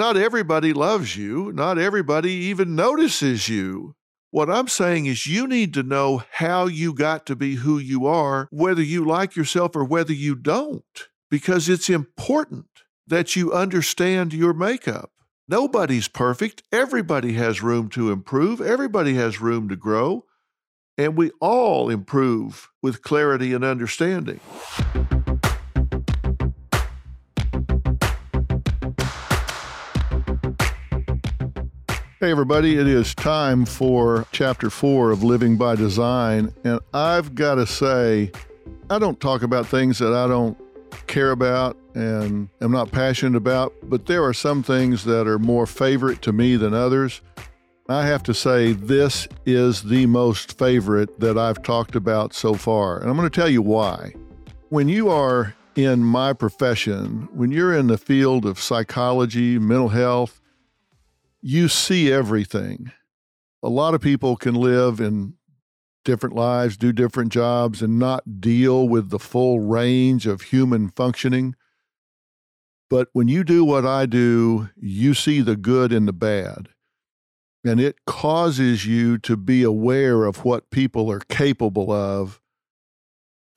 Not everybody loves you. Not everybody even notices you. What I'm saying is, you need to know how you got to be who you are, whether you like yourself or whether you don't, because it's important that you understand your makeup. Nobody's perfect. Everybody has room to improve. Everybody has room to grow. And we all improve with clarity and understanding. Hey, everybody, it is time for chapter four of Living by Design. And I've got to say, I don't talk about things that I don't care about and am not passionate about, but there are some things that are more favorite to me than others. I have to say, this is the most favorite that I've talked about so far. And I'm going to tell you why. When you are in my profession, when you're in the field of psychology, mental health, you see everything. A lot of people can live in different lives, do different jobs, and not deal with the full range of human functioning. But when you do what I do, you see the good and the bad. And it causes you to be aware of what people are capable of.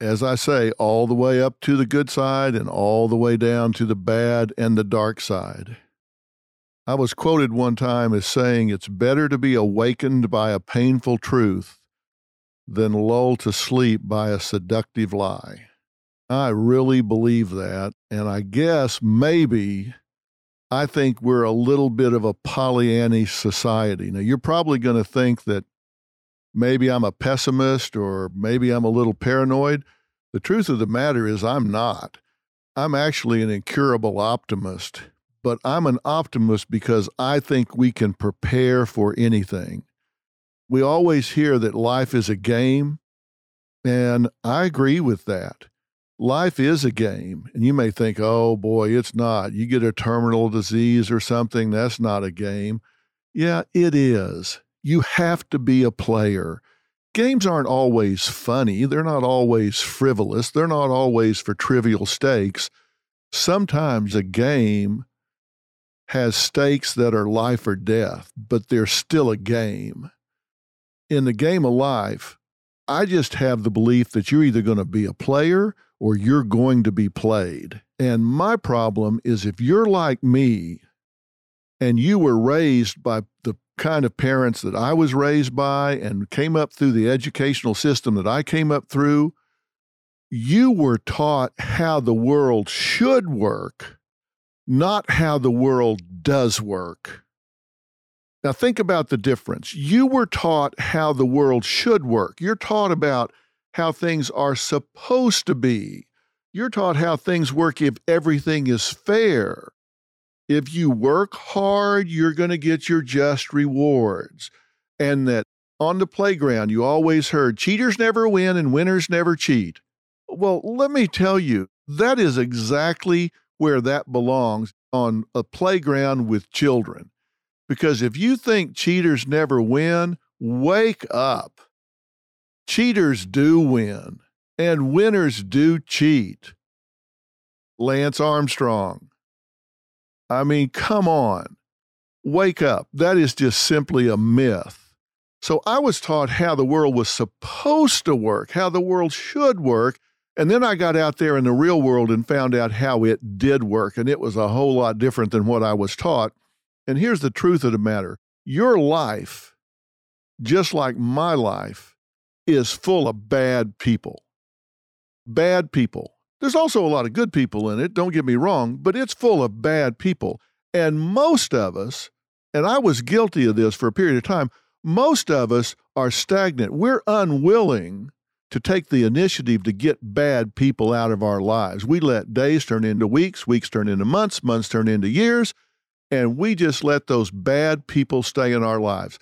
As I say, all the way up to the good side and all the way down to the bad and the dark side. I was quoted one time as saying, It's better to be awakened by a painful truth than lulled to sleep by a seductive lie. I really believe that. And I guess maybe I think we're a little bit of a Pollyannish society. Now, you're probably going to think that maybe I'm a pessimist or maybe I'm a little paranoid. The truth of the matter is, I'm not. I'm actually an incurable optimist but I'm an optimist because I think we can prepare for anything. We always hear that life is a game, and I agree with that. Life is a game, and you may think, oh boy, it's not. You get a terminal disease or something, that's not a game. Yeah, it is. You have to be a player. Games aren't always funny, they're not always frivolous, they're not always for trivial stakes. Sometimes a game has stakes that are life or death, but they're still a game. In the game of life, I just have the belief that you're either going to be a player or you're going to be played. And my problem is if you're like me and you were raised by the kind of parents that I was raised by and came up through the educational system that I came up through, you were taught how the world should work not how the world does work. Now, think about the difference. You were taught how the world should work. You're taught about how things are supposed to be. You're taught how things work if everything is fair. If you work hard, you're going to get your just rewards. And that on the playground, you always heard cheaters never win and winners never cheat. Well, let me tell you, that is exactly where that belongs on a playground with children. Because if you think cheaters never win, wake up. Cheaters do win, and winners do cheat. Lance Armstrong. I mean, come on. Wake up. That is just simply a myth. So I was taught how the world was supposed to work, how the world should work, and then I got out there in the real world and found out how it did work. And it was a whole lot different than what I was taught. And here's the truth of the matter your life, just like my life, is full of bad people. Bad people. There's also a lot of good people in it, don't get me wrong, but it's full of bad people. And most of us, and I was guilty of this for a period of time, most of us are stagnant. We're unwilling to take the initiative to get bad people out of our lives. We let days turn into weeks, weeks turn into months, months turn into years, and we just let those bad people stay in our lives.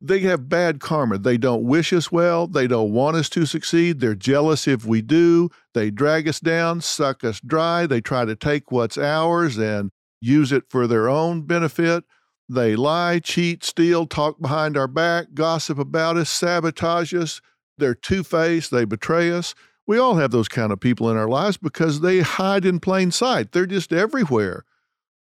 They have bad karma. They don't wish us well. They don't want us to succeed. They're jealous if we do. They drag us down, suck us dry. They try to take what's ours and use it for their own benefit. They lie, cheat, steal, talk behind our back, gossip about us, sabotage us. They're two faced. They betray us. We all have those kind of people in our lives because they hide in plain sight. They're just everywhere.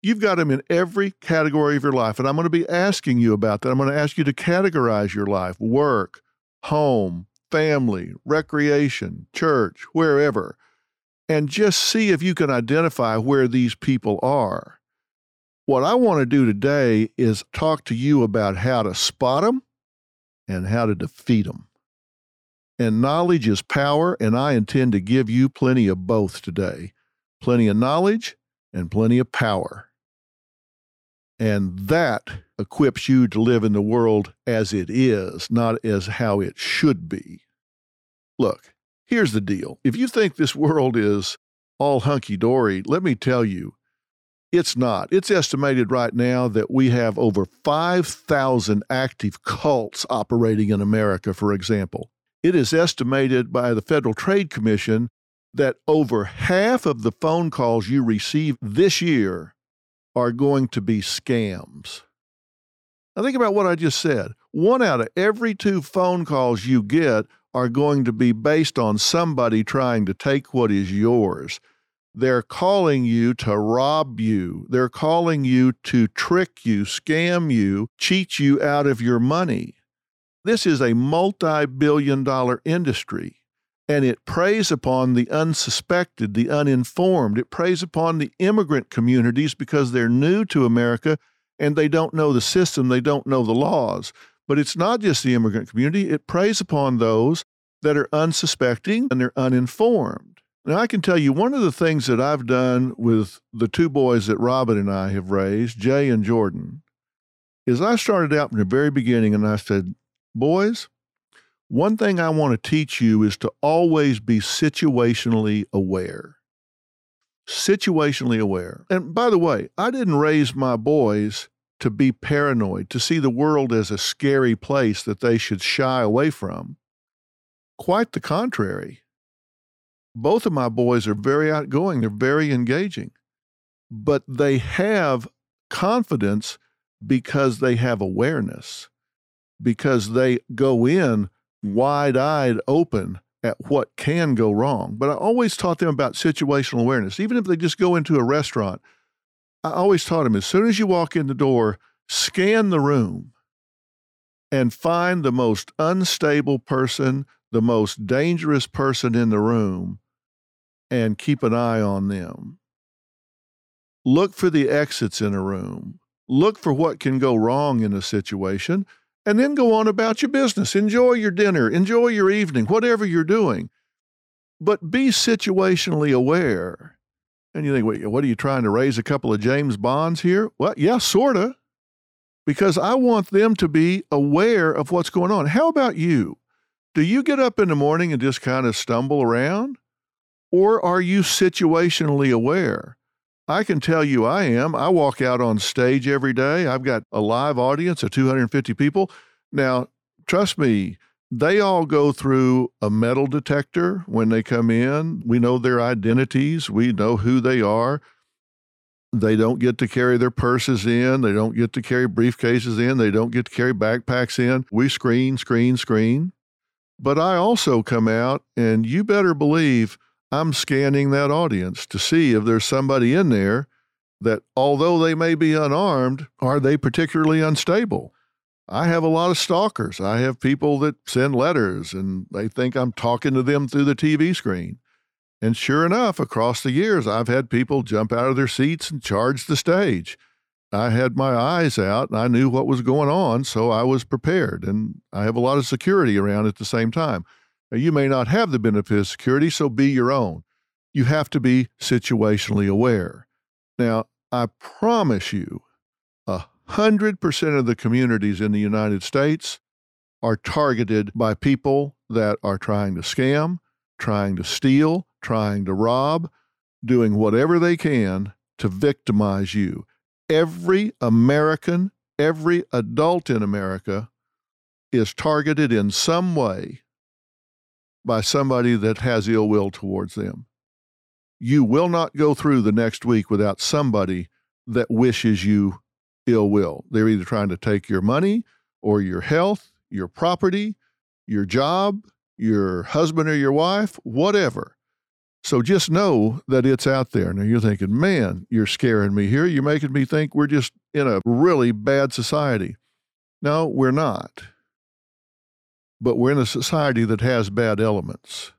You've got them in every category of your life. And I'm going to be asking you about that. I'm going to ask you to categorize your life work, home, family, recreation, church, wherever, and just see if you can identify where these people are. What I want to do today is talk to you about how to spot them and how to defeat them. And knowledge is power, and I intend to give you plenty of both today plenty of knowledge and plenty of power. And that equips you to live in the world as it is, not as how it should be. Look, here's the deal. If you think this world is all hunky dory, let me tell you, it's not. It's estimated right now that we have over 5,000 active cults operating in America, for example. It is estimated by the Federal Trade Commission that over half of the phone calls you receive this year are going to be scams. Now, think about what I just said. One out of every two phone calls you get are going to be based on somebody trying to take what is yours. They're calling you to rob you. They're calling you to trick you, scam you, cheat you out of your money. This is a multi billion dollar industry, and it preys upon the unsuspected, the uninformed. It preys upon the immigrant communities because they're new to America and they don't know the system, they don't know the laws. But it's not just the immigrant community, it preys upon those that are unsuspecting and they're uninformed. Now, I can tell you one of the things that I've done with the two boys that Robin and I have raised, Jay and Jordan, is I started out from the very beginning and I said, Boys, one thing I want to teach you is to always be situationally aware. Situationally aware. And by the way, I didn't raise my boys to be paranoid, to see the world as a scary place that they should shy away from. Quite the contrary. Both of my boys are very outgoing, they're very engaging, but they have confidence because they have awareness because they go in wide eyed open at what can go wrong. But I always taught them about situational awareness. Even if they just go into a restaurant, I always taught them as soon as you walk in the door, scan the room and find the most unstable person, the most dangerous person in the room, and keep an eye on them. Look for the exits in a room. Look for what can go wrong in a situation and then go on about your business. Enjoy your dinner, enjoy your evening, whatever you're doing. But be situationally aware. And you think, wait, what are you trying to raise a couple of James Bonds here? Well, yeah, sort of. Because I want them to be aware of what's going on. How about you? Do you get up in the morning and just kind of stumble around? Or are you situationally aware? I can tell you I am. I walk out on stage every day. I've got a live audience of 250 people. Now, trust me, they all go through a metal detector when they come in. We know their identities, we know who they are. They don't get to carry their purses in. They don't get to carry briefcases in. They don't get to carry backpacks in. We screen, screen, screen. But I also come out, and you better believe I'm scanning that audience to see if there's somebody in there that, although they may be unarmed, are they particularly unstable? I have a lot of stalkers. I have people that send letters and they think I'm talking to them through the TV screen. And sure enough, across the years, I've had people jump out of their seats and charge the stage. I had my eyes out and I knew what was going on, so I was prepared. And I have a lot of security around at the same time. Now, you may not have the benefit of security, so be your own. You have to be situationally aware. Now, I promise you, a hundred percent of the communities in the United States are targeted by people that are trying to scam, trying to steal, trying to rob, doing whatever they can to victimize you. Every American, every adult in America is targeted in some way by somebody that has ill will towards them. You will not go through the next week without somebody that wishes you ill will. They're either trying to take your money or your health, your property, your job, your husband or your wife, whatever. So just know that it's out there. Now you're thinking, man, you're scaring me here. You're making me think we're just in a really bad society. No, we're not. But we're in a society that has bad elements.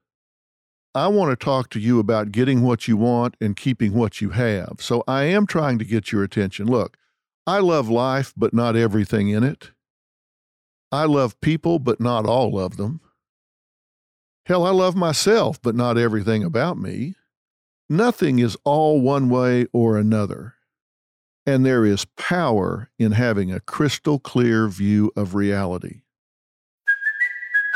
I want to talk to you about getting what you want and keeping what you have. So I am trying to get your attention. Look, I love life, but not everything in it. I love people, but not all of them. Hell, I love myself, but not everything about me. Nothing is all one way or another. And there is power in having a crystal clear view of reality.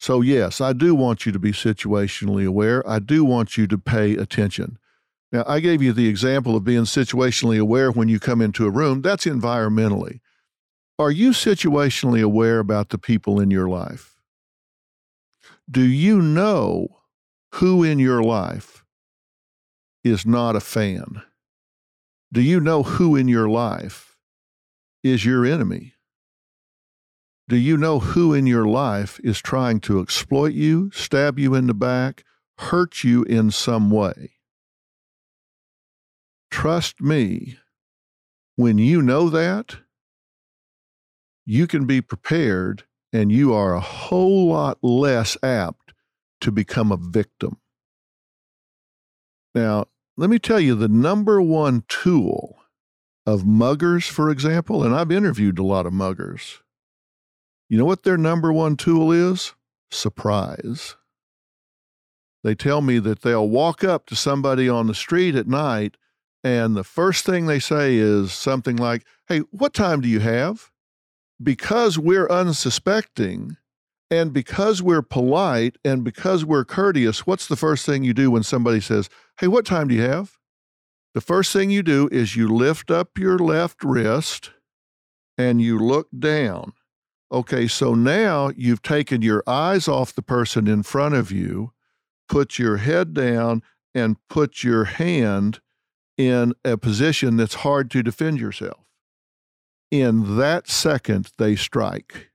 So, yes, I do want you to be situationally aware. I do want you to pay attention. Now, I gave you the example of being situationally aware when you come into a room. That's environmentally. Are you situationally aware about the people in your life? Do you know who in your life is not a fan? Do you know who in your life is your enemy? Do you know who in your life is trying to exploit you, stab you in the back, hurt you in some way? Trust me, when you know that, you can be prepared and you are a whole lot less apt to become a victim. Now, let me tell you the number one tool of muggers, for example, and I've interviewed a lot of muggers you know what their number one tool is? Surprise. They tell me that they'll walk up to somebody on the street at night, and the first thing they say is something like, Hey, what time do you have? Because we're unsuspecting and because we're polite and because we're courteous, what's the first thing you do when somebody says, Hey, what time do you have? The first thing you do is you lift up your left wrist and you look down. Okay, so now you've taken your eyes off the person in front of you, put your head down, and put your hand in a position that's hard to defend yourself. In that second, they strike.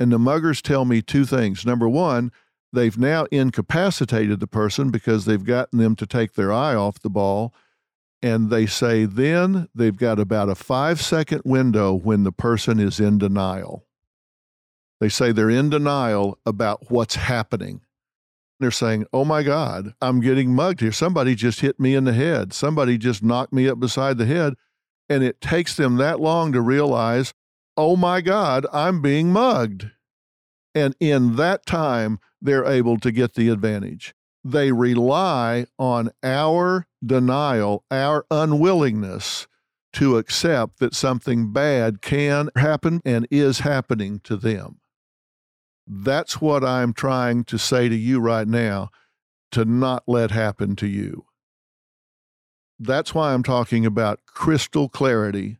And the muggers tell me two things. Number one, they've now incapacitated the person because they've gotten them to take their eye off the ball. And they say then they've got about a five second window when the person is in denial. They say they're in denial about what's happening. They're saying, oh my God, I'm getting mugged here. Somebody just hit me in the head. Somebody just knocked me up beside the head. And it takes them that long to realize, oh my God, I'm being mugged. And in that time, they're able to get the advantage. They rely on our denial, our unwillingness to accept that something bad can happen and is happening to them. That's what I'm trying to say to you right now to not let happen to you. That's why I'm talking about crystal clarity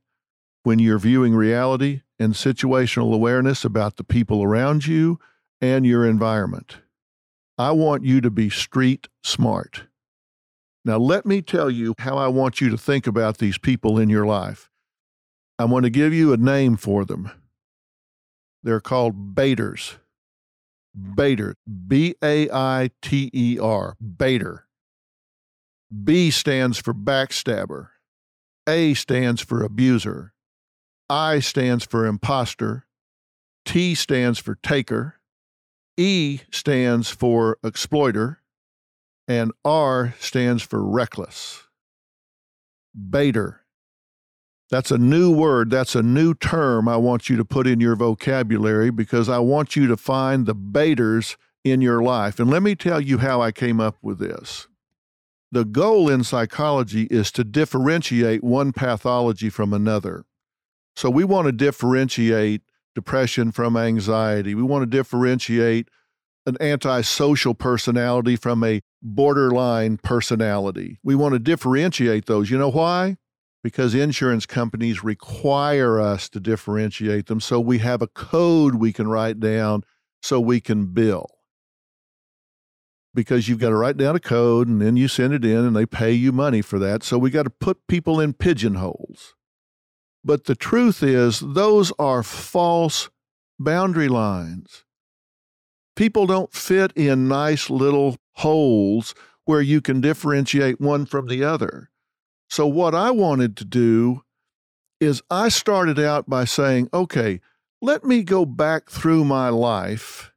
when you're viewing reality and situational awareness about the people around you and your environment. I want you to be street smart. Now, let me tell you how I want you to think about these people in your life. I'm going to give you a name for them. They're called baiters. Baiter, B A I T E R, baiter. B stands for backstabber. A stands for abuser. I stands for imposter. T stands for taker. E stands for exploiter. And R stands for reckless. Baiter. That's a new word. That's a new term I want you to put in your vocabulary because I want you to find the baiters in your life. And let me tell you how I came up with this. The goal in psychology is to differentiate one pathology from another. So we want to differentiate depression from anxiety. We want to differentiate an antisocial personality from a borderline personality. We want to differentiate those. You know why? Because insurance companies require us to differentiate them. So we have a code we can write down so we can bill because you've got to write down a code and then you send it in and they pay you money for that. So we got to put people in pigeonholes. But the truth is, those are false boundary lines. People don't fit in nice little holes where you can differentiate one from the other. So, what I wanted to do is I started out by saying, okay, let me go back through my life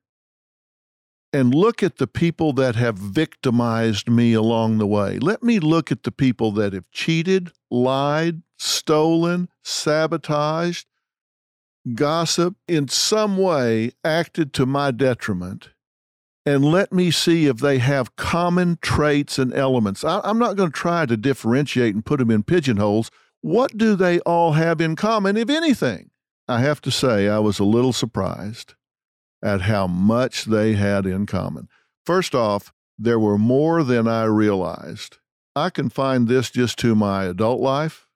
and look at the people that have victimized me along the way. Let me look at the people that have cheated, lied, stolen, sabotaged, gossip, in some way acted to my detriment. And let me see if they have common traits and elements. I, am not going to try to differentiate and put them in pigeonholes. What do they all have in common, if anything? I have to say, I was a little surprised at how much they had in common. First off, there were more than I realized. I confined this just to my adult life.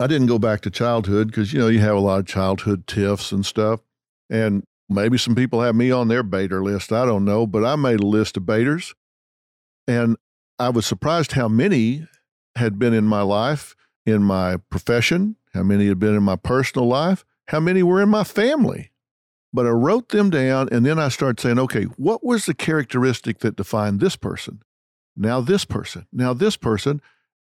I didn't go back to childhood because, you know, you have a lot of childhood tiffs and stuff. And maybe some people have me on their baiter list. I don't know. But I made a list of baiters. And I was surprised how many had been in my life, in my profession, how many had been in my personal life, how many were in my family. But I wrote them down and then I started saying, okay, what was the characteristic that defined this person? Now this person, now this person.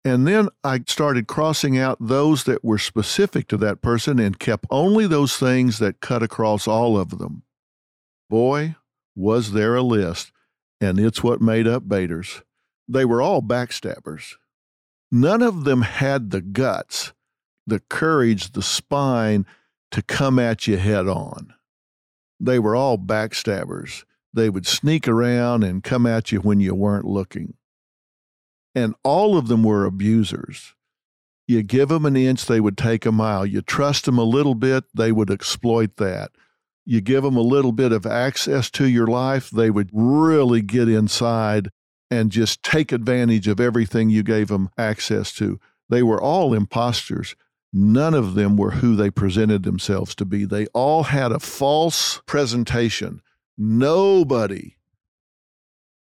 And then I started crossing out those that were specific to that person and kept only those things that cut across all of them. Boy, was there a list, and it's what made up baiters. They were all backstabbers. None of them had the guts, the courage, the spine to come at you head on. They were all backstabbers. They would sneak around and come at you when you weren't looking. And all of them were abusers. You give them an inch, they would take a mile. You trust them a little bit, they would exploit that. You give them a little bit of access to your life, they would really get inside and just take advantage of everything you gave them access to. They were all imposters. None of them were who they presented themselves to be. They all had a false presentation. Nobody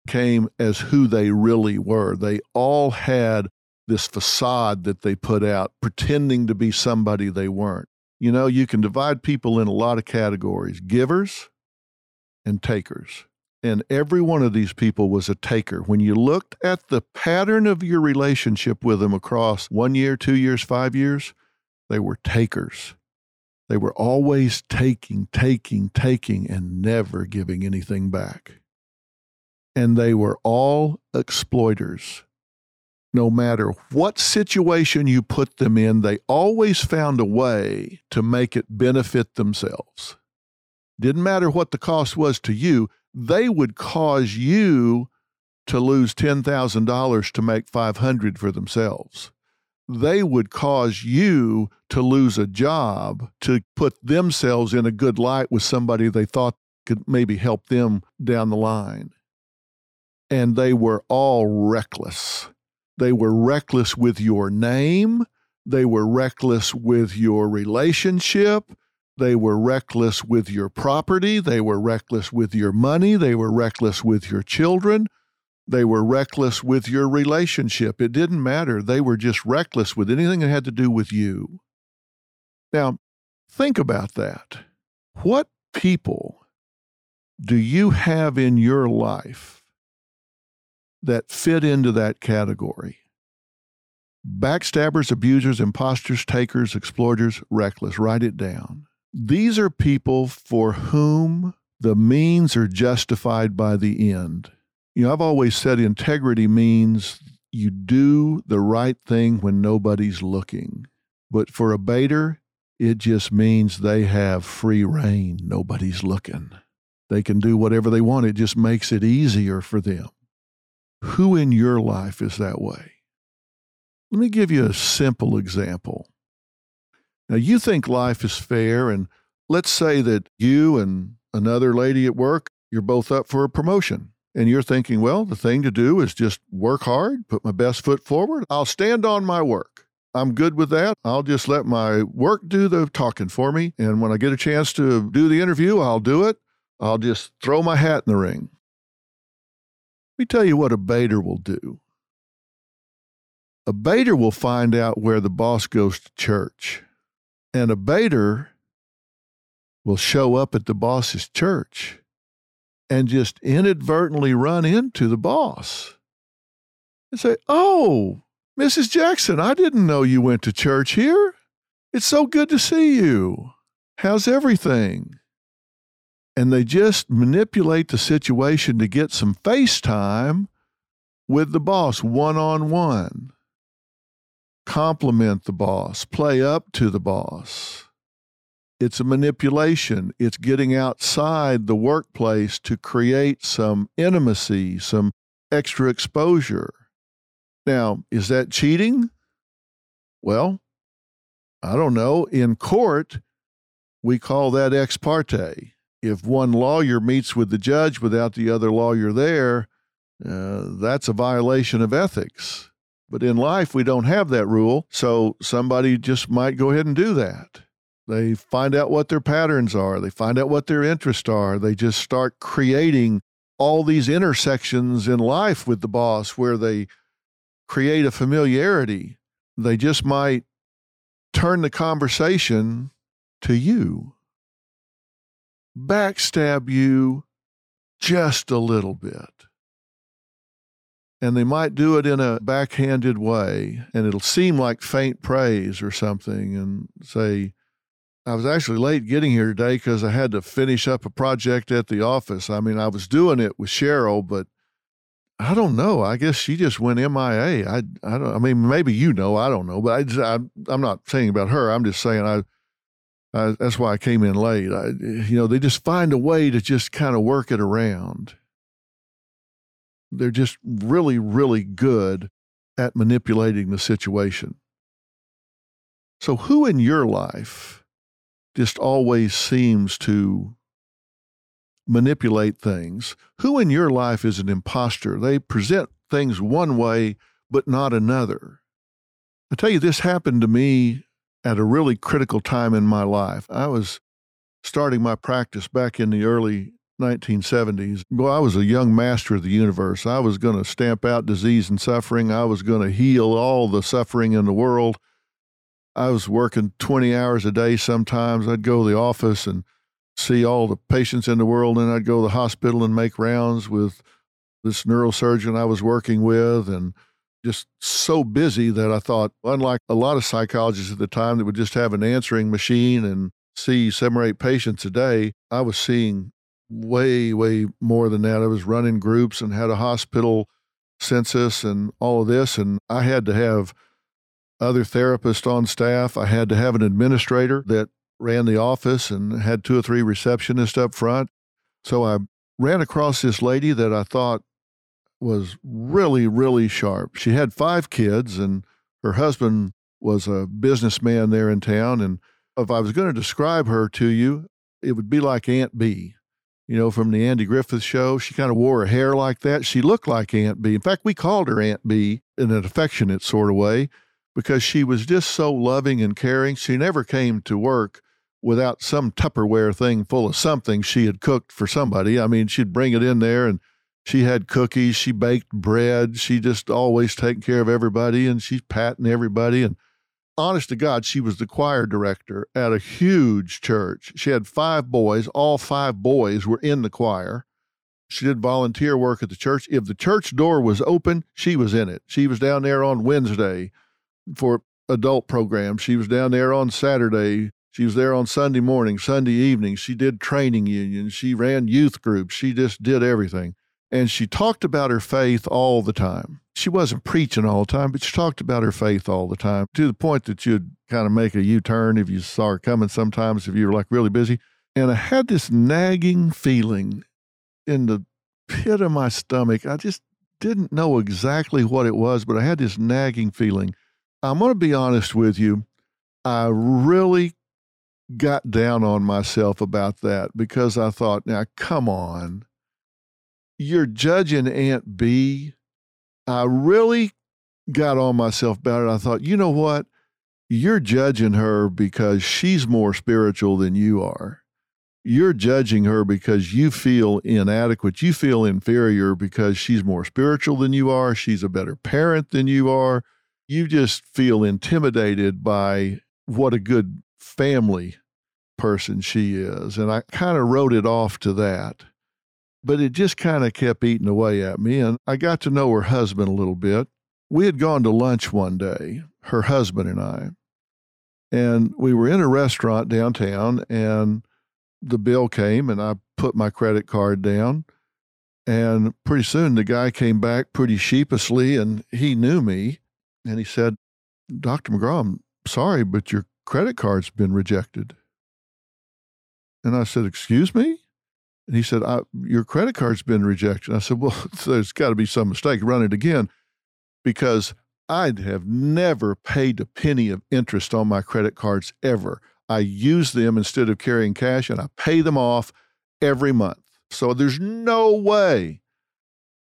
came as who they really were. They all had this facade that they put out, pretending to be somebody they weren't. You know, you can divide people in a lot of categories givers and takers. And every one of these people was a taker. When you looked at the pattern of your relationship with them across one year, two years, five years, they were takers. They were always taking, taking, taking, and never giving anything back. And they were all exploiters. No matter what situation you put them in, they always found a way to make it benefit themselves. Didn't matter what the cost was to you, they would cause you to lose $10,000 to make 500 for themselves they would cause you to lose a job to put themselves in a good light with somebody they thought could maybe help them down the line. And they were all reckless. They were reckless with your name. They were reckless with your relationship. They were reckless with your property. They were reckless with your money. They were reckless with your children. They were reckless with your relationship. It didn't matter. They were just reckless with anything that had to do with you. Now, think about that. What people do you have in your life that fit into that category? Backstabbers, abusers, imposters, takers, exploiters, reckless. Write it down. These are people for whom the means are justified by the end. You know, I've always said integrity means you do the right thing when nobody's looking. But for a baiter, it just means they have free rein. Nobody's looking. They can do whatever they want. It just makes it easier for them. Who in your life is that way? Let me give you a simple example. Now, you think life is fair, and let's say that you and another lady at work, you're both up for a promotion. And you're thinking, well, the thing to do is just work hard, put my best foot forward. I'll stand on my work. I'm good with that. I'll just let my work do the talking for me. And when I get a chance to do the interview, I'll do it. I'll just throw my hat in the ring. Let me tell you what a baiter will do. A baiter will find out where the boss goes to church. And a baiter will show up at the boss's church and just inadvertently run into the boss and say, Oh, Mrs. Jackson, I didn't know you went to church here. It's so good to see you. How's everything? And they just manipulate the situation to get some face time with the boss one on one. Compliment the boss, play up to the boss. It's a manipulation. It's getting outside the workplace to create some intimacy, some extra exposure. Now, is that cheating? Well, I don't know. In court, we call that ex parte. If one lawyer meets with the judge without the other lawyer there, uh, that's a violation of ethics. But in life, we don't have that rule. So somebody just might go ahead and do that. They find out what their patterns are, they find out what their interests are. They just start creating all these intersections in life with the boss where they create a familiarity. They just might turn the conversation to you, backstab you just a little bit. And they might do it in a backhanded way, and it'll seem like faint praise or something, and say, I was actually late getting here today because I had to finish up a project at the office. I mean, I was doing it with Cheryl, but I don't know. I guess she just went MIA. I, I don't. I mean, maybe you know. I don't know. But I, I I'm not saying about her. I'm just saying I, I. That's why I came in late. I, you know, they just find a way to just kind of work it around. They're just really, really good at manipulating the situation. So, who in your life? just always seems to manipulate things. Who in your life is an impostor? They present things one way, but not another. I tell you, this happened to me at a really critical time in my life. I was starting my practice back in the early 1970s. Well, I was a young master of the universe. I was going to stamp out disease and suffering. I was going to heal all the suffering in the world. I was working 20 hours a day sometimes. I'd go to the office and see all the patients in the world, and I'd go to the hospital and make rounds with this neurosurgeon I was working with, and just so busy that I thought, unlike a lot of psychologists at the time that would just have an answering machine and see seven or eight patients a day, I was seeing way, way more than that. I was running groups and had a hospital census and all of this, and I had to have other therapists on staff. I had to have an administrator that ran the office and had two or three receptionists up front. So I ran across this lady that I thought was really, really sharp. She had five kids, and her husband was a businessman there in town. And if I was going to describe her to you, it would be like Aunt Bee, You know, from the Andy Griffith show, she kind of wore her hair like that. She looked like Aunt Bee. In fact, we called her Aunt Bee in an affectionate sort of way because she was just so loving and caring. She never came to work without some Tupperware thing full of something she had cooked for somebody. I mean, she'd bring it in there and she had cookies, she baked bread, she just always taking care of everybody and she's patting everybody. And honest to God, she was the choir director at a huge church. She had five boys. All five boys were in the choir. She did volunteer work at the church. If the church door was open, she was in it. She was down there on Wednesday for adult programs. She was down there on Saturday. She was there on Sunday morning, Sunday evening. She did training unions. She ran youth groups. She just did everything. And she talked about her faith all the time. She wasn't preaching all the time, but she talked about her faith all the time to the point that you'd kind of make a U turn if you saw her coming sometimes, if you were like really busy. And I had this nagging feeling in the pit of my stomach. I just didn't know exactly what it was, but I had this nagging feeling. I'm going to be honest with you. I really got down on myself about that because I thought, now, come on. You're judging Aunt Bee. I really got on myself about it. I thought, you know what? You're judging her because she's more spiritual than you are you're judging her because you feel inadequate. You feel inferior because she's more spiritual than you are. She's a better parent than you are. You just feel intimidated by what a good family person she is. And I kind of wrote it off to that. But it just kind of kept eating away at me. And I got to know her husband a little bit. We had gone to lunch one day, her husband and I. And we were in a restaurant downtown and the bill came and I put my credit card down. And pretty soon the guy came back pretty sheepishly and he knew me. And he said, Dr. McGraw, I'm sorry, but your credit card's been rejected. And I said, Excuse me? And he said, Your credit card's been rejected. I said, Well, there's got to be some mistake. Run it again because I'd have never paid a penny of interest on my credit cards ever. I use them instead of carrying cash and I pay them off every month. So there's no way.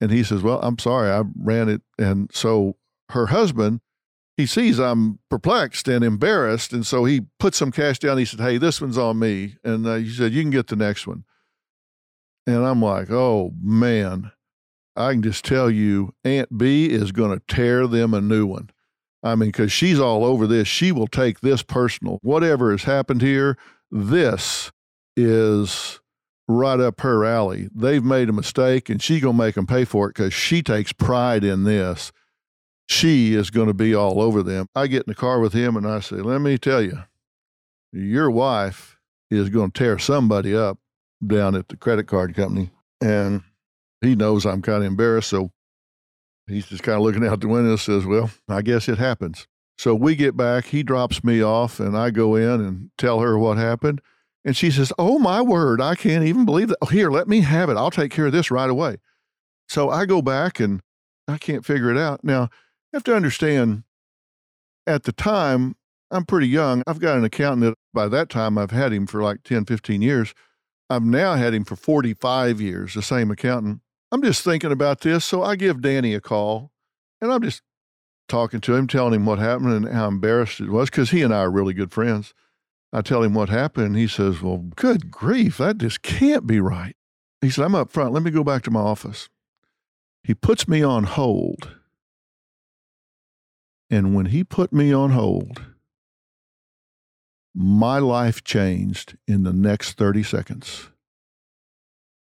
And he says, Well, I'm sorry, I ran it. And so her husband, he sees I'm perplexed and embarrassed. And so he put some cash down. He said, Hey, this one's on me. And uh, he said, You can get the next one. And I'm like, Oh, man. I can just tell you, Aunt Bee is going to tear them a new one. I mean, because she's all over this. She will take this personal. Whatever has happened here, this is right up her alley. They've made a mistake and she's going to make them pay for it because she takes pride in this. She is going to be all over them. I get in the car with him and I say, Let me tell you, your wife is going to tear somebody up down at the credit card company. And he knows I'm kind of embarrassed. So He's just kind of looking out the window and says, Well, I guess it happens. So we get back, he drops me off, and I go in and tell her what happened. And she says, Oh, my word, I can't even believe that. Oh, here, let me have it. I'll take care of this right away. So I go back and I can't figure it out. Now, you have to understand at the time, I'm pretty young. I've got an accountant that by that time I've had him for like 10, 15 years. I've now had him for 45 years, the same accountant. I'm just thinking about this. So I give Danny a call and I'm just talking to him, telling him what happened and how embarrassed it was because he and I are really good friends. I tell him what happened. And he says, Well, good grief, that just can't be right. He said, I'm up front. Let me go back to my office. He puts me on hold. And when he put me on hold, my life changed in the next 30 seconds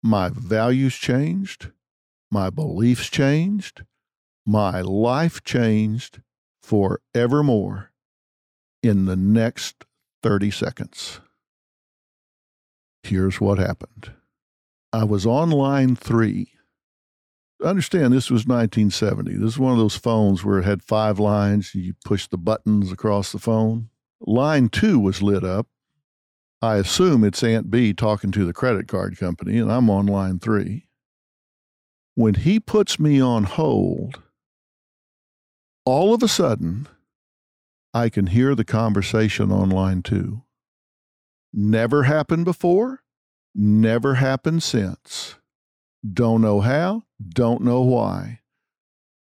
my values changed, my beliefs changed, my life changed forevermore in the next 30 seconds. Here's what happened I was on line three. Understand this was 1970. This is one of those phones where it had five lines. You push the buttons across the phone. Line two was lit up I assume it's Aunt Bee talking to the credit card company, and I'm on line three. When he puts me on hold, all of a sudden, I can hear the conversation on line two. Never happened before, never happened since. Don't know how, don't know why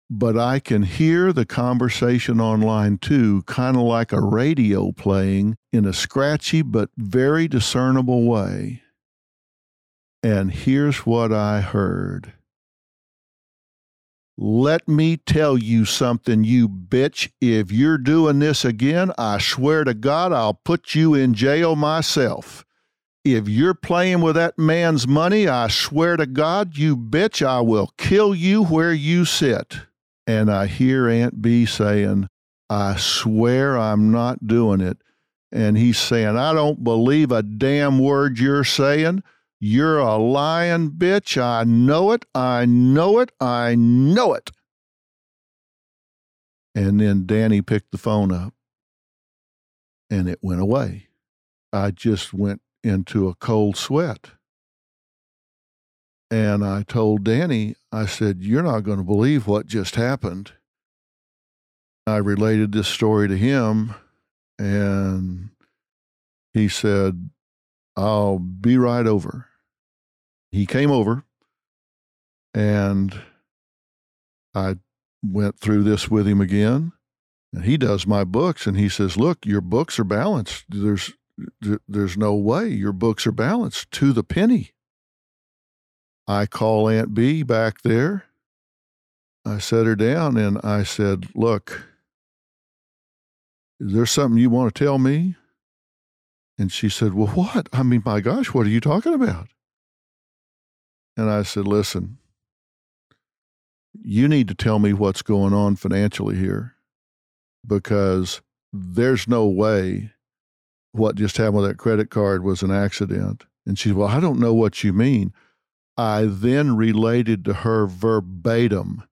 but I can hear the conversation online too, kind of like a radio playing in a scratchy but very discernible way. And here's what I heard Let me tell you something, you bitch. If you're doing this again, I swear to God, I'll put you in jail myself. If you're playing with that man's money, I swear to God, you bitch, I will kill you where you sit. And I hear Aunt Bee saying, I swear I'm not doing it. And he's saying, I don't believe a damn word you're saying. You're a lying bitch. I know it. I know it. I know it. And then Danny picked the phone up and it went away. I just went into a cold sweat. And I told Danny, I said, You're not going to believe what just happened. I related this story to him, and he said, I'll be right over. He came over, and I went through this with him again. And he does my books, and he says, Look, your books are balanced. There's there's no way your books are balanced to the penny. I call Aunt Bee back there. I set her down and I said, Look, is there something you want to tell me? And she said, Well, what? I mean, my gosh, what are you talking about? And I said, Listen, you need to tell me what's going on financially here because there's no way what just happened with that credit card was an accident. And she said, Well, I don't know what you mean. I then related to her verbatim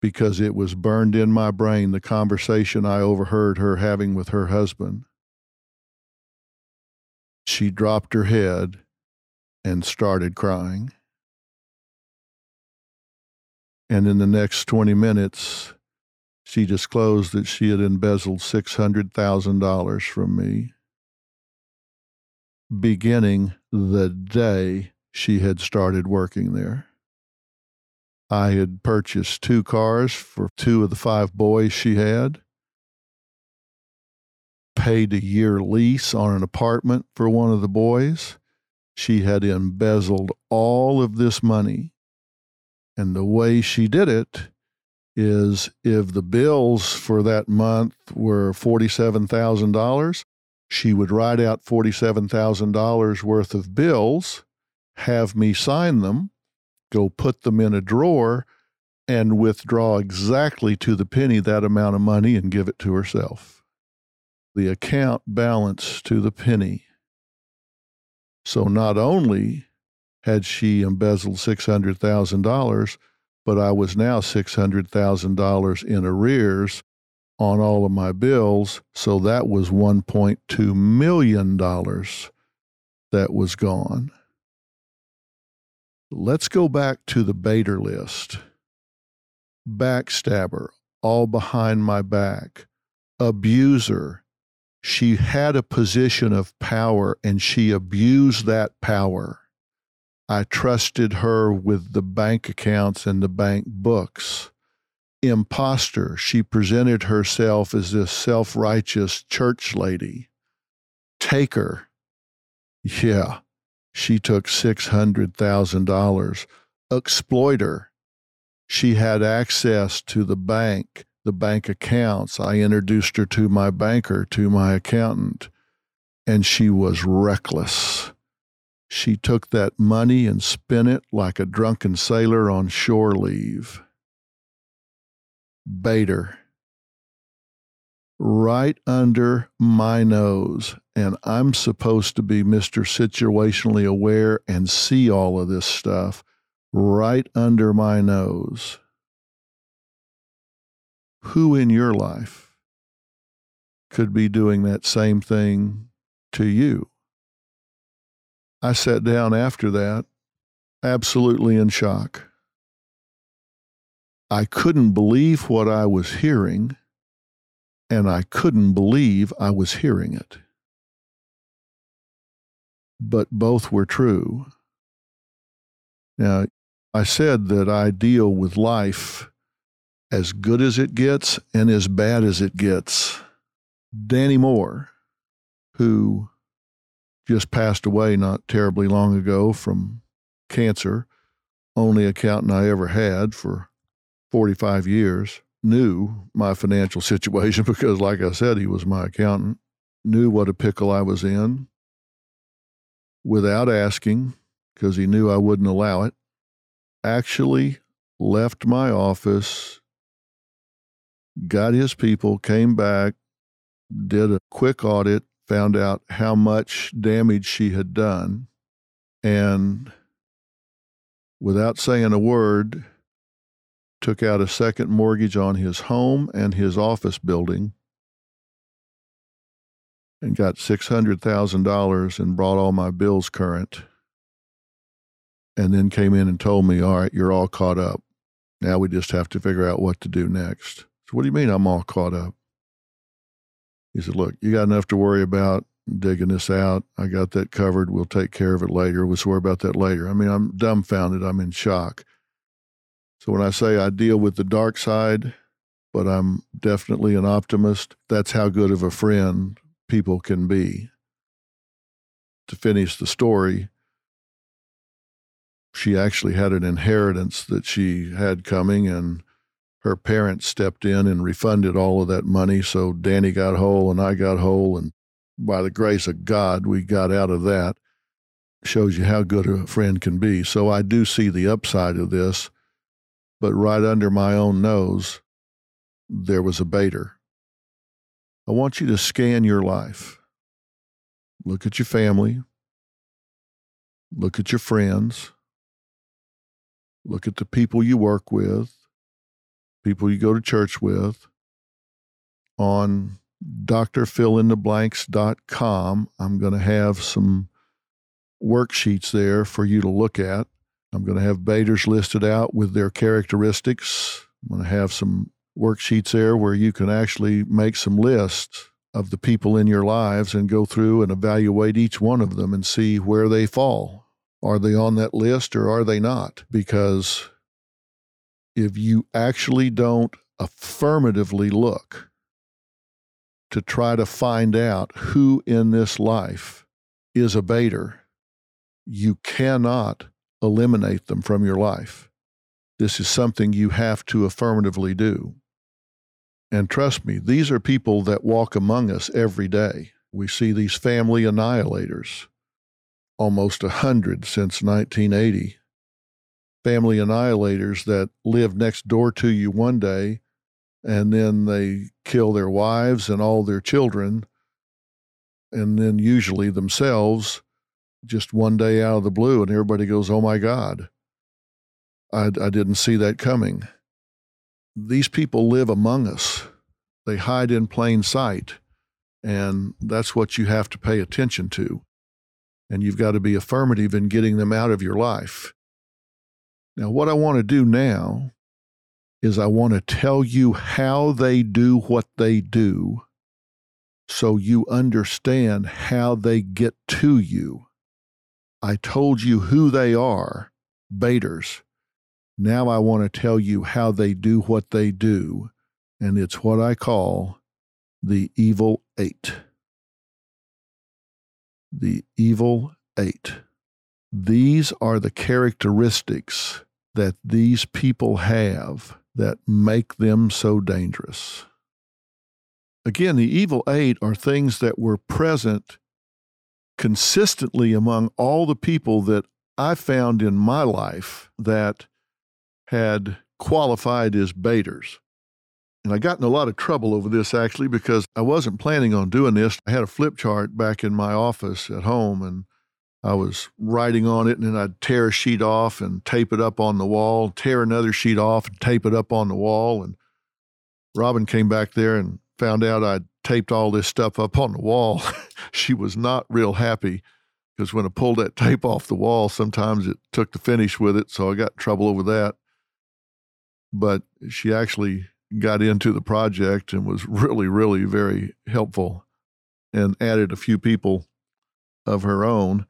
because it was burned in my brain the conversation I overheard her having with her husband. She dropped her head and started crying. And in the next 20 minutes, she disclosed that she had embezzled $600,000 from me, beginning the day she had started working there. I had purchased two cars for two of the five boys she had, paid a year lease on an apartment for one of the boys. She had embezzled all of this money. And the way she did it is if the bills for that month were $47,000, she would write out $47,000 worth of bills, have me sign them, go put them in a drawer, and withdraw exactly to the penny that amount of money and give it to herself. The account balance to the penny. So not only had she embezzled $600,000, but I was now $600,000 in arrears on all of my bills. So that was $1.2 million that was gone. Let's go back to the Baiter list backstabber, all behind my back, abuser. She had a position of power and she abused that power. I trusted her with the bank accounts and the bank books. Imposter, she presented herself as this self righteous church lady. Taker, yeah, she took $600,000. Exploiter, she had access to the bank, the bank accounts. I introduced her to my banker, to my accountant, and she was reckless. She took that money and spent it like a drunken sailor on shore leave. Baiter, right under my nose, and I'm supposed to be Mr. Situationally Aware and see all of this stuff right under my nose. Who in your life could be doing that same thing to you? I sat down after that, absolutely in shock. I couldn't believe what I was hearing, and I couldn't believe I was hearing it. But both were true. Now, I said that I deal with life as good as it gets and as bad as it gets. Danny Moore, who just passed away not terribly long ago from cancer, only accountant I ever had for 45 years, knew my financial situation because, like I said, he was my accountant, knew what a pickle I was in without asking because he knew I wouldn't allow it, actually left my office, got his people, came back, did a quick audit, found out how much damage she had done, and without saying a word, took out a second mortgage on his home and his office building and got $600,000 and brought all my bills current. And then came in and told me, All right, you're all caught up. Now we just have to figure out what to do next. So, what do you mean I'm all caught up? He said, Look, you got enough to worry about digging this out. I got that covered. We'll take care of it later. We'll worry about that later. I mean, I'm dumbfounded. I'm in shock. So when I say I deal with the dark side, but I'm definitely an optimist, that's how good of a friend people can be. To finish the story, she actually had an inheritance that she had coming, and her parents stepped in and refunded all of that money. So Danny got whole and I got whole. And by the grace of God, we got out of that. Shows you how good a friend can be. So I do see the upside of this, but right under my own nose, there was a baiter. I want you to scan your life. Look at your family. Look at your friends. Look at the people you work with, people you go to church with. On drphilintheblanks.com, I'm going to have some worksheets there for you to look at. I'm going to have baiters listed out with their characteristics. I'm going to have some worksheets there where you can actually make some lists of the people in your lives and go through and evaluate each one of them and see where they fall. Are they on that list or are they not? Because if you actually don't affirmatively look to try to find out who in this life is a baiter, you cannot eliminate them from your life. This is something you have to affirmatively do. And trust me, these are people that walk among us every day. We see these family annihilators, almost a hundred since 1980. Family annihilators that live next door to you one day and then they kill their wives and all their children, and then usually themselves just one day out of the blue, and everybody goes, Oh my God, I, I didn't see that coming. These people live among us, they hide in plain sight, and that's what you have to pay attention to. And you've got to be affirmative in getting them out of your life. Now, what I want to do now is I want to tell you how they do what they do so you understand how they get to you. I told you who they are, baiters. Now I want to tell you how they do what they do, and it's what I call the evil eight. The evil eight. These are the characteristics that these people have that make them so dangerous. Again, the evil eight are things that were present consistently among all the people that I found in my life that had qualified as baiters. And I got in a lot of trouble over this actually because I wasn't planning on doing this. I had a flip chart back in my office at home and I was writing on it, and then I'd tear a sheet off and tape it up on the wall, tear another sheet off and tape it up on the wall. And Robin came back there and found out I'd taped all this stuff up on the wall. she was not real happy because when I pulled that tape off the wall, sometimes it took the finish with it. So I got trouble over that. But she actually got into the project and was really, really very helpful and added a few people of her own.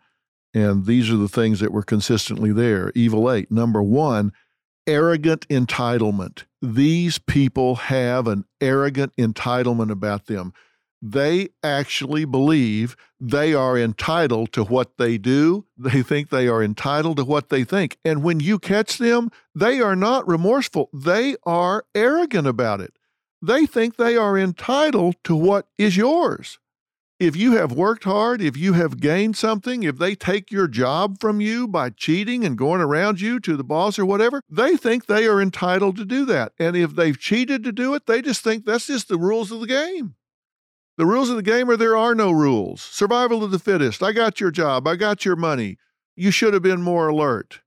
And these are the things that were consistently there. Evil eight. Number one, arrogant entitlement. These people have an arrogant entitlement about them. They actually believe they are entitled to what they do. They think they are entitled to what they think. And when you catch them, they are not remorseful. They are arrogant about it. They think they are entitled to what is yours. If you have worked hard, if you have gained something, if they take your job from you by cheating and going around you to the boss or whatever, they think they are entitled to do that. And if they've cheated to do it, they just think that's just the rules of the game. The rules of the game are there are no rules. Survival of the fittest. I got your job. I got your money. You should have been more alert.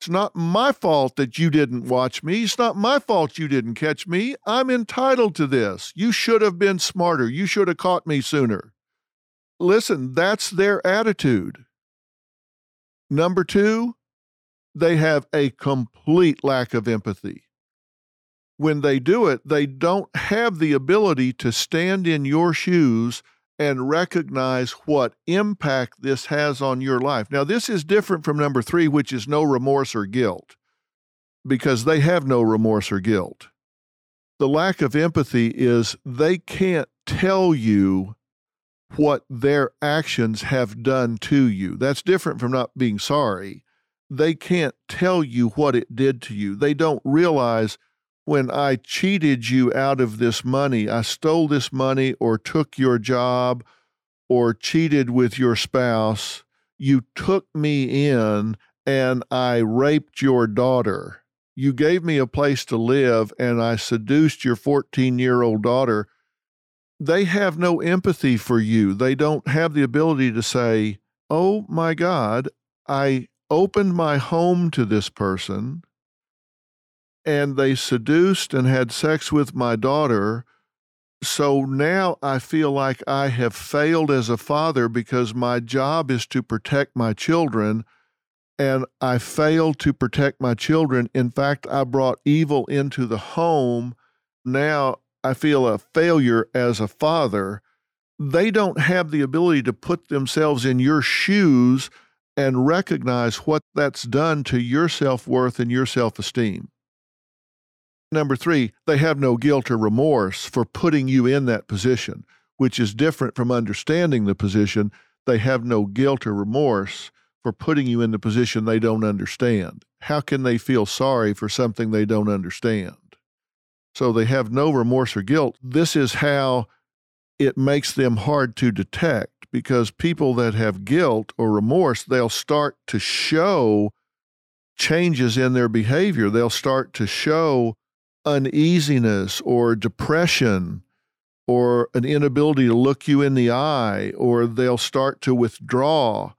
It's not my fault that you didn't watch me. It's not my fault you didn't catch me. I'm entitled to this. You should have been smarter. You should have caught me sooner. Listen, that's their attitude. Number two, they have a complete lack of empathy. When they do it, they don't have the ability to stand in your shoes and recognize what impact this has on your life. Now, this is different from number three, which is no remorse or guilt, because they have no remorse or guilt. The lack of empathy is they can't tell you what their actions have done to you. That's different from not being sorry. They can't tell you what it did to you. They don't realize when I cheated you out of this money, I stole this money or took your job or cheated with your spouse, you took me in and I raped your daughter. You gave me a place to live and I seduced your 14 year old daughter. They have no empathy for you. They don't have the ability to say, Oh my God, I opened my home to this person and they seduced and had sex with my daughter. So now I feel like I have failed as a father because my job is to protect my children and I failed to protect my children. In fact, I brought evil into the home. Now I feel a failure as a father. They don't have the ability to put themselves in your shoes and recognize what that's done to your self worth and your self esteem. Number three, they have no guilt or remorse for putting you in that position, which is different from understanding the position. They have no guilt or remorse for putting you in the position they don't understand. How can they feel sorry for something they don't understand? So they have no remorse or guilt. This is how it makes them hard to detect because people that have guilt or remorse, they'll start to show changes in their behavior. They'll start to show uneasiness or depression or an inability to look you in the eye, or they'll start to withdraw.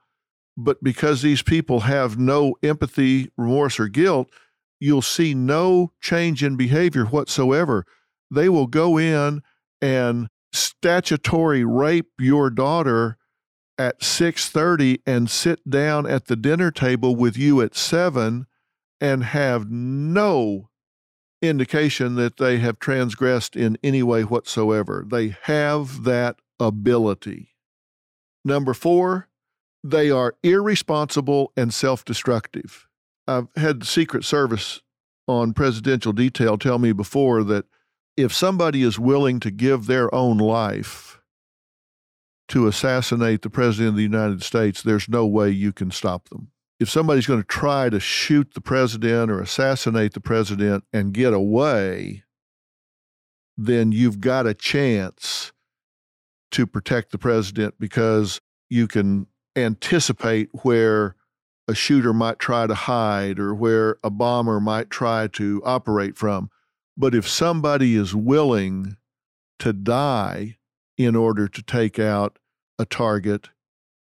But because these people have no empathy, remorse, or guilt, you'll see no change in behavior whatsoever. They will go in and statutory rape your daughter at 6:30 and sit down at the dinner table with you at 7 and have no indication that they have transgressed in any way whatsoever. They have that ability. Number four, they are irresponsible and self destructive. I've had the Secret Service on presidential detail tell me before that if somebody is willing to give their own life to assassinate the President of the United States, there's no way you can stop them. If somebody's going to try to shoot the president or assassinate the president and get away, then you've got a chance to protect the president because you can anticipate where a shooter might try to hide or where a bomber might try to operate from. But if somebody is willing to die in order to take out a target,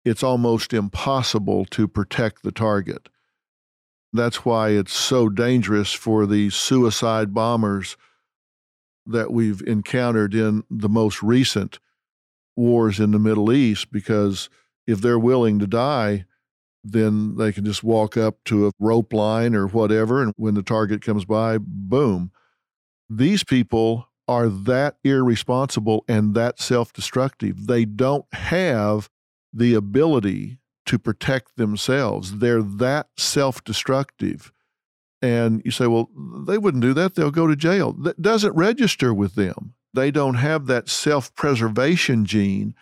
it's almost impossible to protect the target. That's why it's so dangerous for these suicide bombers that we've encountered in the most recent wars in the Middle East, because if they're willing to die, then they can just walk up to a rope line or whatever. And when the target comes by, boom. These people are that irresponsible and that self destructive. They don't have the ability to protect themselves. They're that self destructive. And you say, well, they wouldn't do that. They'll go to jail. That doesn't register with them. They don't have that self preservation gene.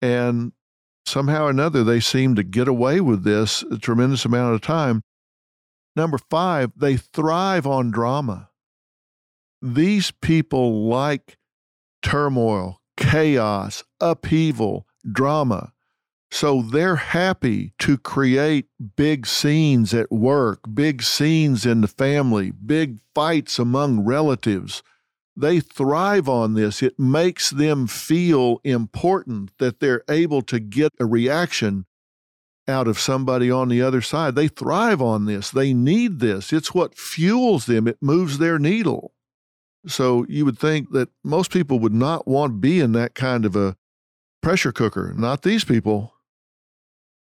And somehow or another, they seem to get away with this a tremendous amount of time. Number five, they thrive on drama. These people like turmoil, chaos, upheaval, drama. So they're happy to create big scenes at work, big scenes in the family, big fights among relatives. They thrive on this. It makes them feel important that they're able to get a reaction out of somebody on the other side. They thrive on this. They need this. It's what fuels them, it moves their needle. So you would think that most people would not want to be in that kind of a pressure cooker. Not these people.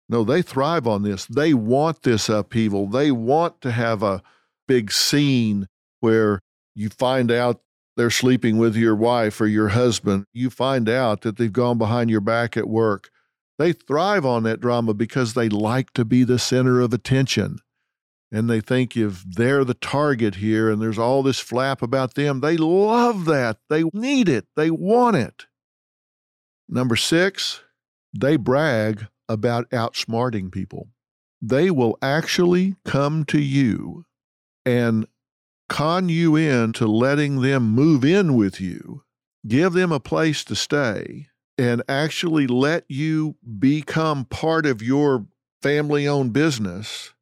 No, they thrive on this. They want this upheaval. They want to have a big scene where you find out they're sleeping with your wife or your husband. You find out that they've gone behind your back at work. They thrive on that drama because they like to be the center of attention. And they think if they're the target here and there's all this flap about them, they love that. They need it. They want it. Number six, they brag about outsmarting people. They will actually come to you and con you in to letting them move in with you, give them a place to stay, and actually let you become part of your family owned business,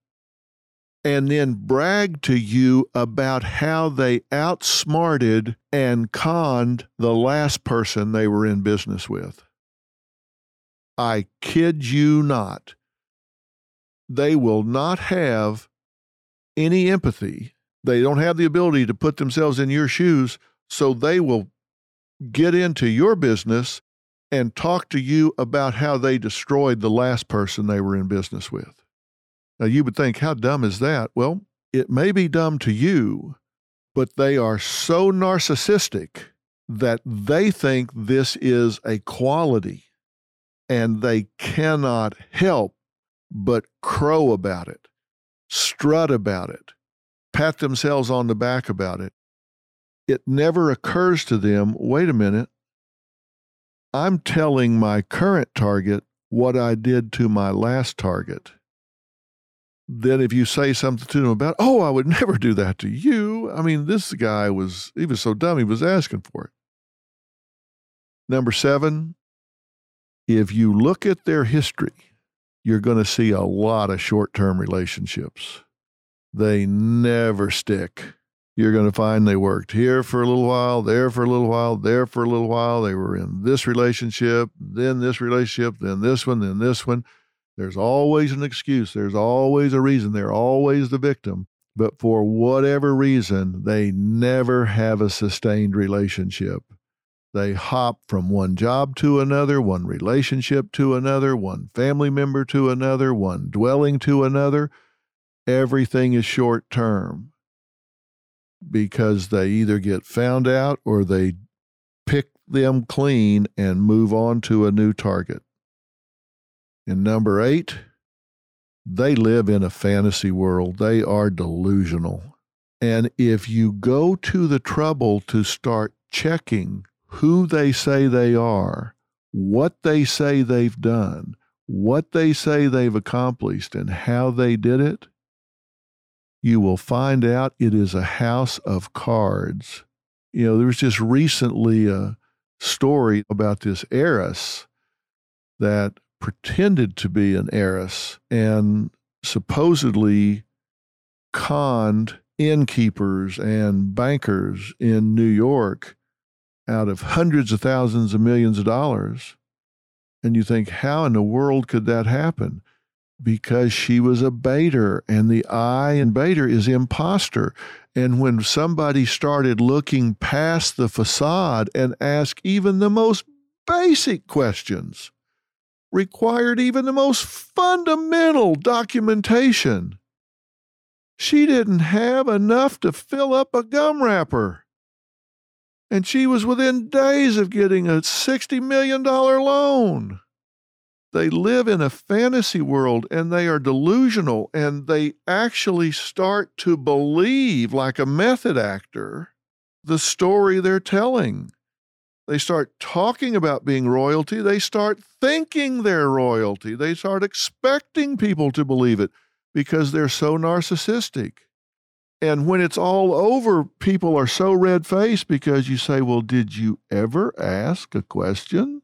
and then brag to you about how they outsmarted and conned the last person they were in business with. I kid you not. They will not have any empathy. They don't have the ability to put themselves in your shoes, so they will get into your business and talk to you about how they destroyed the last person they were in business with. Now, you would think, how dumb is that? Well, it may be dumb to you, but they are so narcissistic that they think this is a quality and they cannot help but crow about it, strut about it, pat themselves on the back about it. It never occurs to them wait a minute, I'm telling my current target what I did to my last target. Then, if you say something to them about, oh, I would never do that to you. I mean, this guy was, he was so dumb, he was asking for it. Number seven, if you look at their history, you're going to see a lot of short term relationships. They never stick. You're going to find they worked here for a little while, there for a little while, there for a little while. They were in this relationship, then this relationship, then this one, then this one. There's always an excuse. There's always a reason. They're always the victim. But for whatever reason, they never have a sustained relationship. They hop from one job to another, one relationship to another, one family member to another, one dwelling to another. Everything is short term because they either get found out or they pick them clean and move on to a new target. And number eight, they live in a fantasy world. They are delusional. And if you go to the trouble to start checking who they say they are, what they say they've done, what they say they've accomplished, and how they did it, you will find out it is a house of cards. You know, there was just recently a story about this heiress that pretended to be an heiress and supposedly conned innkeepers and bankers in New York out of hundreds of thousands of millions of dollars. And you think, how in the world could that happen? Because she was a baiter, and the I in baiter is imposter. And when somebody started looking past the facade and asked even the most basic questions, required even the most fundamental documentation, she didn't have enough to fill up a gum wrapper and she was within days of getting a $60 million loan. They live in a fantasy world and they are delusional and they actually start to believe, like a method actor, the story they're telling. They start talking about being royalty. They start thinking they're royalty. They start expecting people to believe it because they're so narcissistic. And when it's all over, people are so red faced because you say, Well, did you ever ask a question?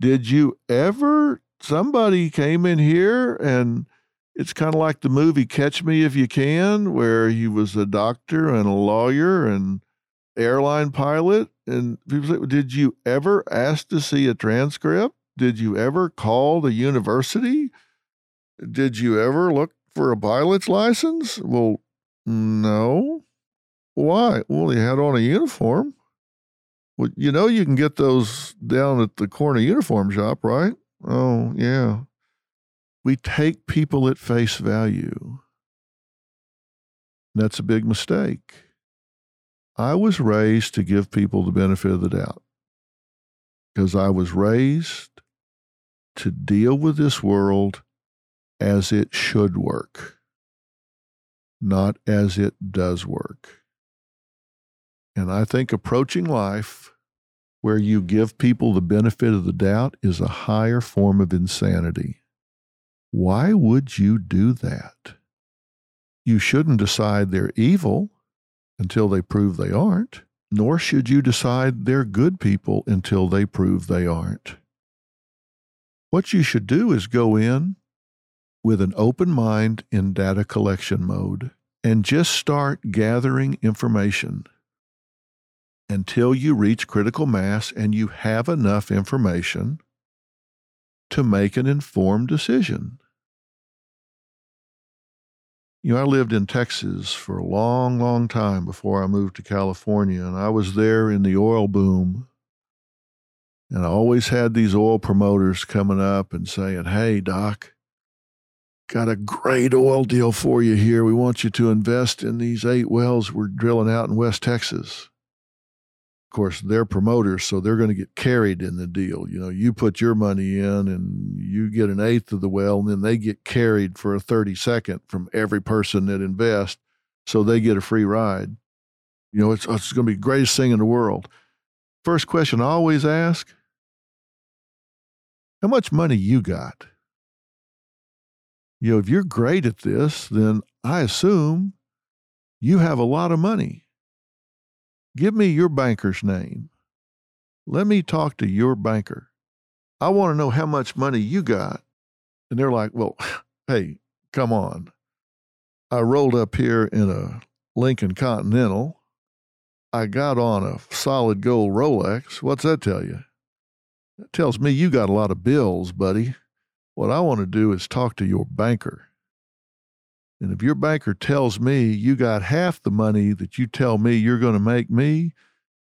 Did you ever? Somebody came in here and it's kind of like the movie Catch Me If You Can, where he was a doctor and a lawyer and airline pilot. And people say, Did you ever ask to see a transcript? Did you ever call the university? Did you ever look for a pilot's license? Well, no. Why? Well, he had on a uniform. Well, you know, you can get those down at the corner uniform shop, right? Oh, yeah. We take people at face value. That's a big mistake. I was raised to give people the benefit of the doubt because I was raised to deal with this world as it should work, not as it does work. And I think approaching life where you give people the benefit of the doubt is a higher form of insanity. Why would you do that? You shouldn't decide they're evil until they prove they aren't, nor should you decide they're good people until they prove they aren't. What you should do is go in with an open mind in data collection mode and just start gathering information until you reach critical mass and you have enough information to make an informed decision. You know, I lived in Texas for a long, long time before I moved to California, and I was there in the oil boom. And I always had these oil promoters coming up and saying, Hey, Doc, got a great oil deal for you here. We want you to invest in these eight wells we're drilling out in West Texas course, they're promoters, so they're going to get carried in the deal. You know, you put your money in and you get an eighth of the well, and then they get carried for a 30 second from every person that invests, so they get a free ride. You know, it's, it's going to be the greatest thing in the world. First question I always ask How much money you got? You know, if you're great at this, then I assume you have a lot of money. Give me your banker's name. Let me talk to your banker. I want to know how much money you got. And they're like, well, hey, come on. I rolled up here in a Lincoln Continental. I got on a solid gold Rolex. What's that tell you? That tells me you got a lot of bills, buddy. What I want to do is talk to your banker. And if your banker tells me you got half the money that you tell me you're going to make me,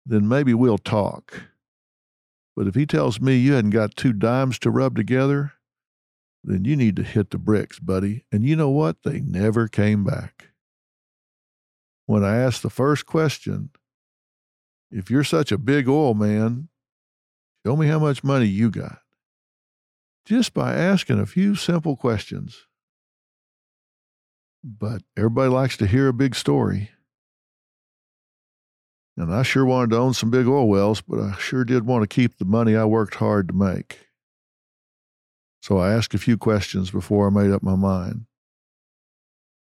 then maybe we'll talk. But if he tells me you hadn't got two dimes to rub together, then you need to hit the bricks, buddy. And you know what? They never came back. When I asked the first question, if you're such a big oil man, show me how much money you got. Just by asking a few simple questions but everybody likes to hear a big story. And I sure wanted to own some big oil wells, but I sure did want to keep the money I worked hard to make. So I asked a few questions before I made up my mind.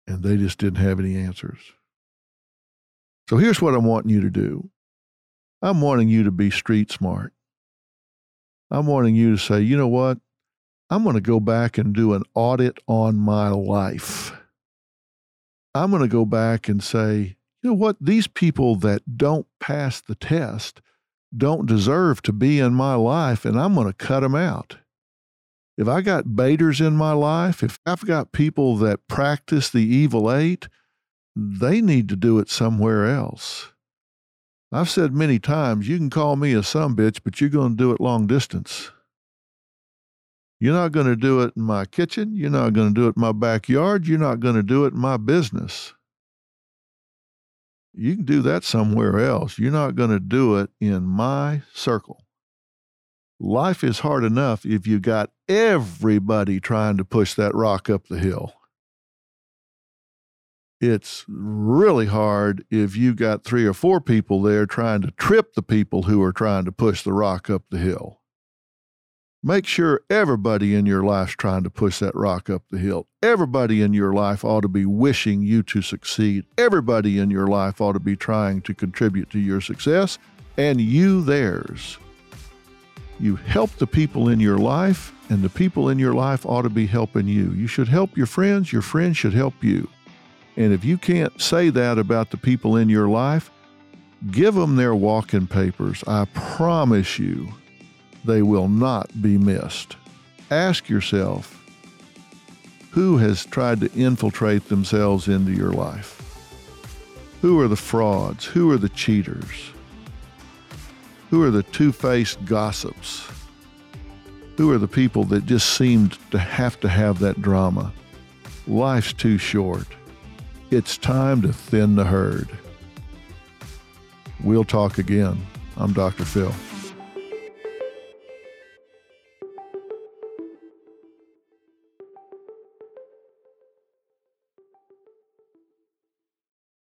And they just didn't have any answers. So here's what I'm wanting you to do I'm wanting you to be street smart. I'm wanting you to say, you know what? I'm going to go back and do an audit on my life. I'm going to go back and say, you know what? These people that don't pass the test don't deserve to be in my life, and I'm going to cut them out. If I got baiters in my life, if I've got people that practice the evil eight, they need to do it somewhere else. I've said many times, you can call me a some bitch, but you're going to do it long distance. You're not going to do it in my kitchen. You're not going to do it in my backyard. You're not going to do it in my business. You can do that somewhere else. You're not going to do it in my circle. Life is hard enough if you got everybody trying to push that rock up the hill. It's really hard if you got three or four people there trying to trip the people who are trying to push the rock up the hill. Make sure everybody in your life's trying to push that rock up the hill. Everybody in your life ought to be wishing you to succeed. Everybody in your life ought to be trying to contribute to your success and you theirs. You help the people in your life, and the people in your life ought to be helping you. You should help your friends, your friends should help you. And if you can't say that about the people in your life, give them their walking papers. I promise you, they will not be missed. Ask yourself who has tried to infiltrate themselves into your life? Who are the frauds? Who are the cheaters? Who are the two faced gossips? Who are the people that just seemed to have to have that drama? Life's too short. It's time to thin the herd. We'll talk again. I'm Dr. Phil.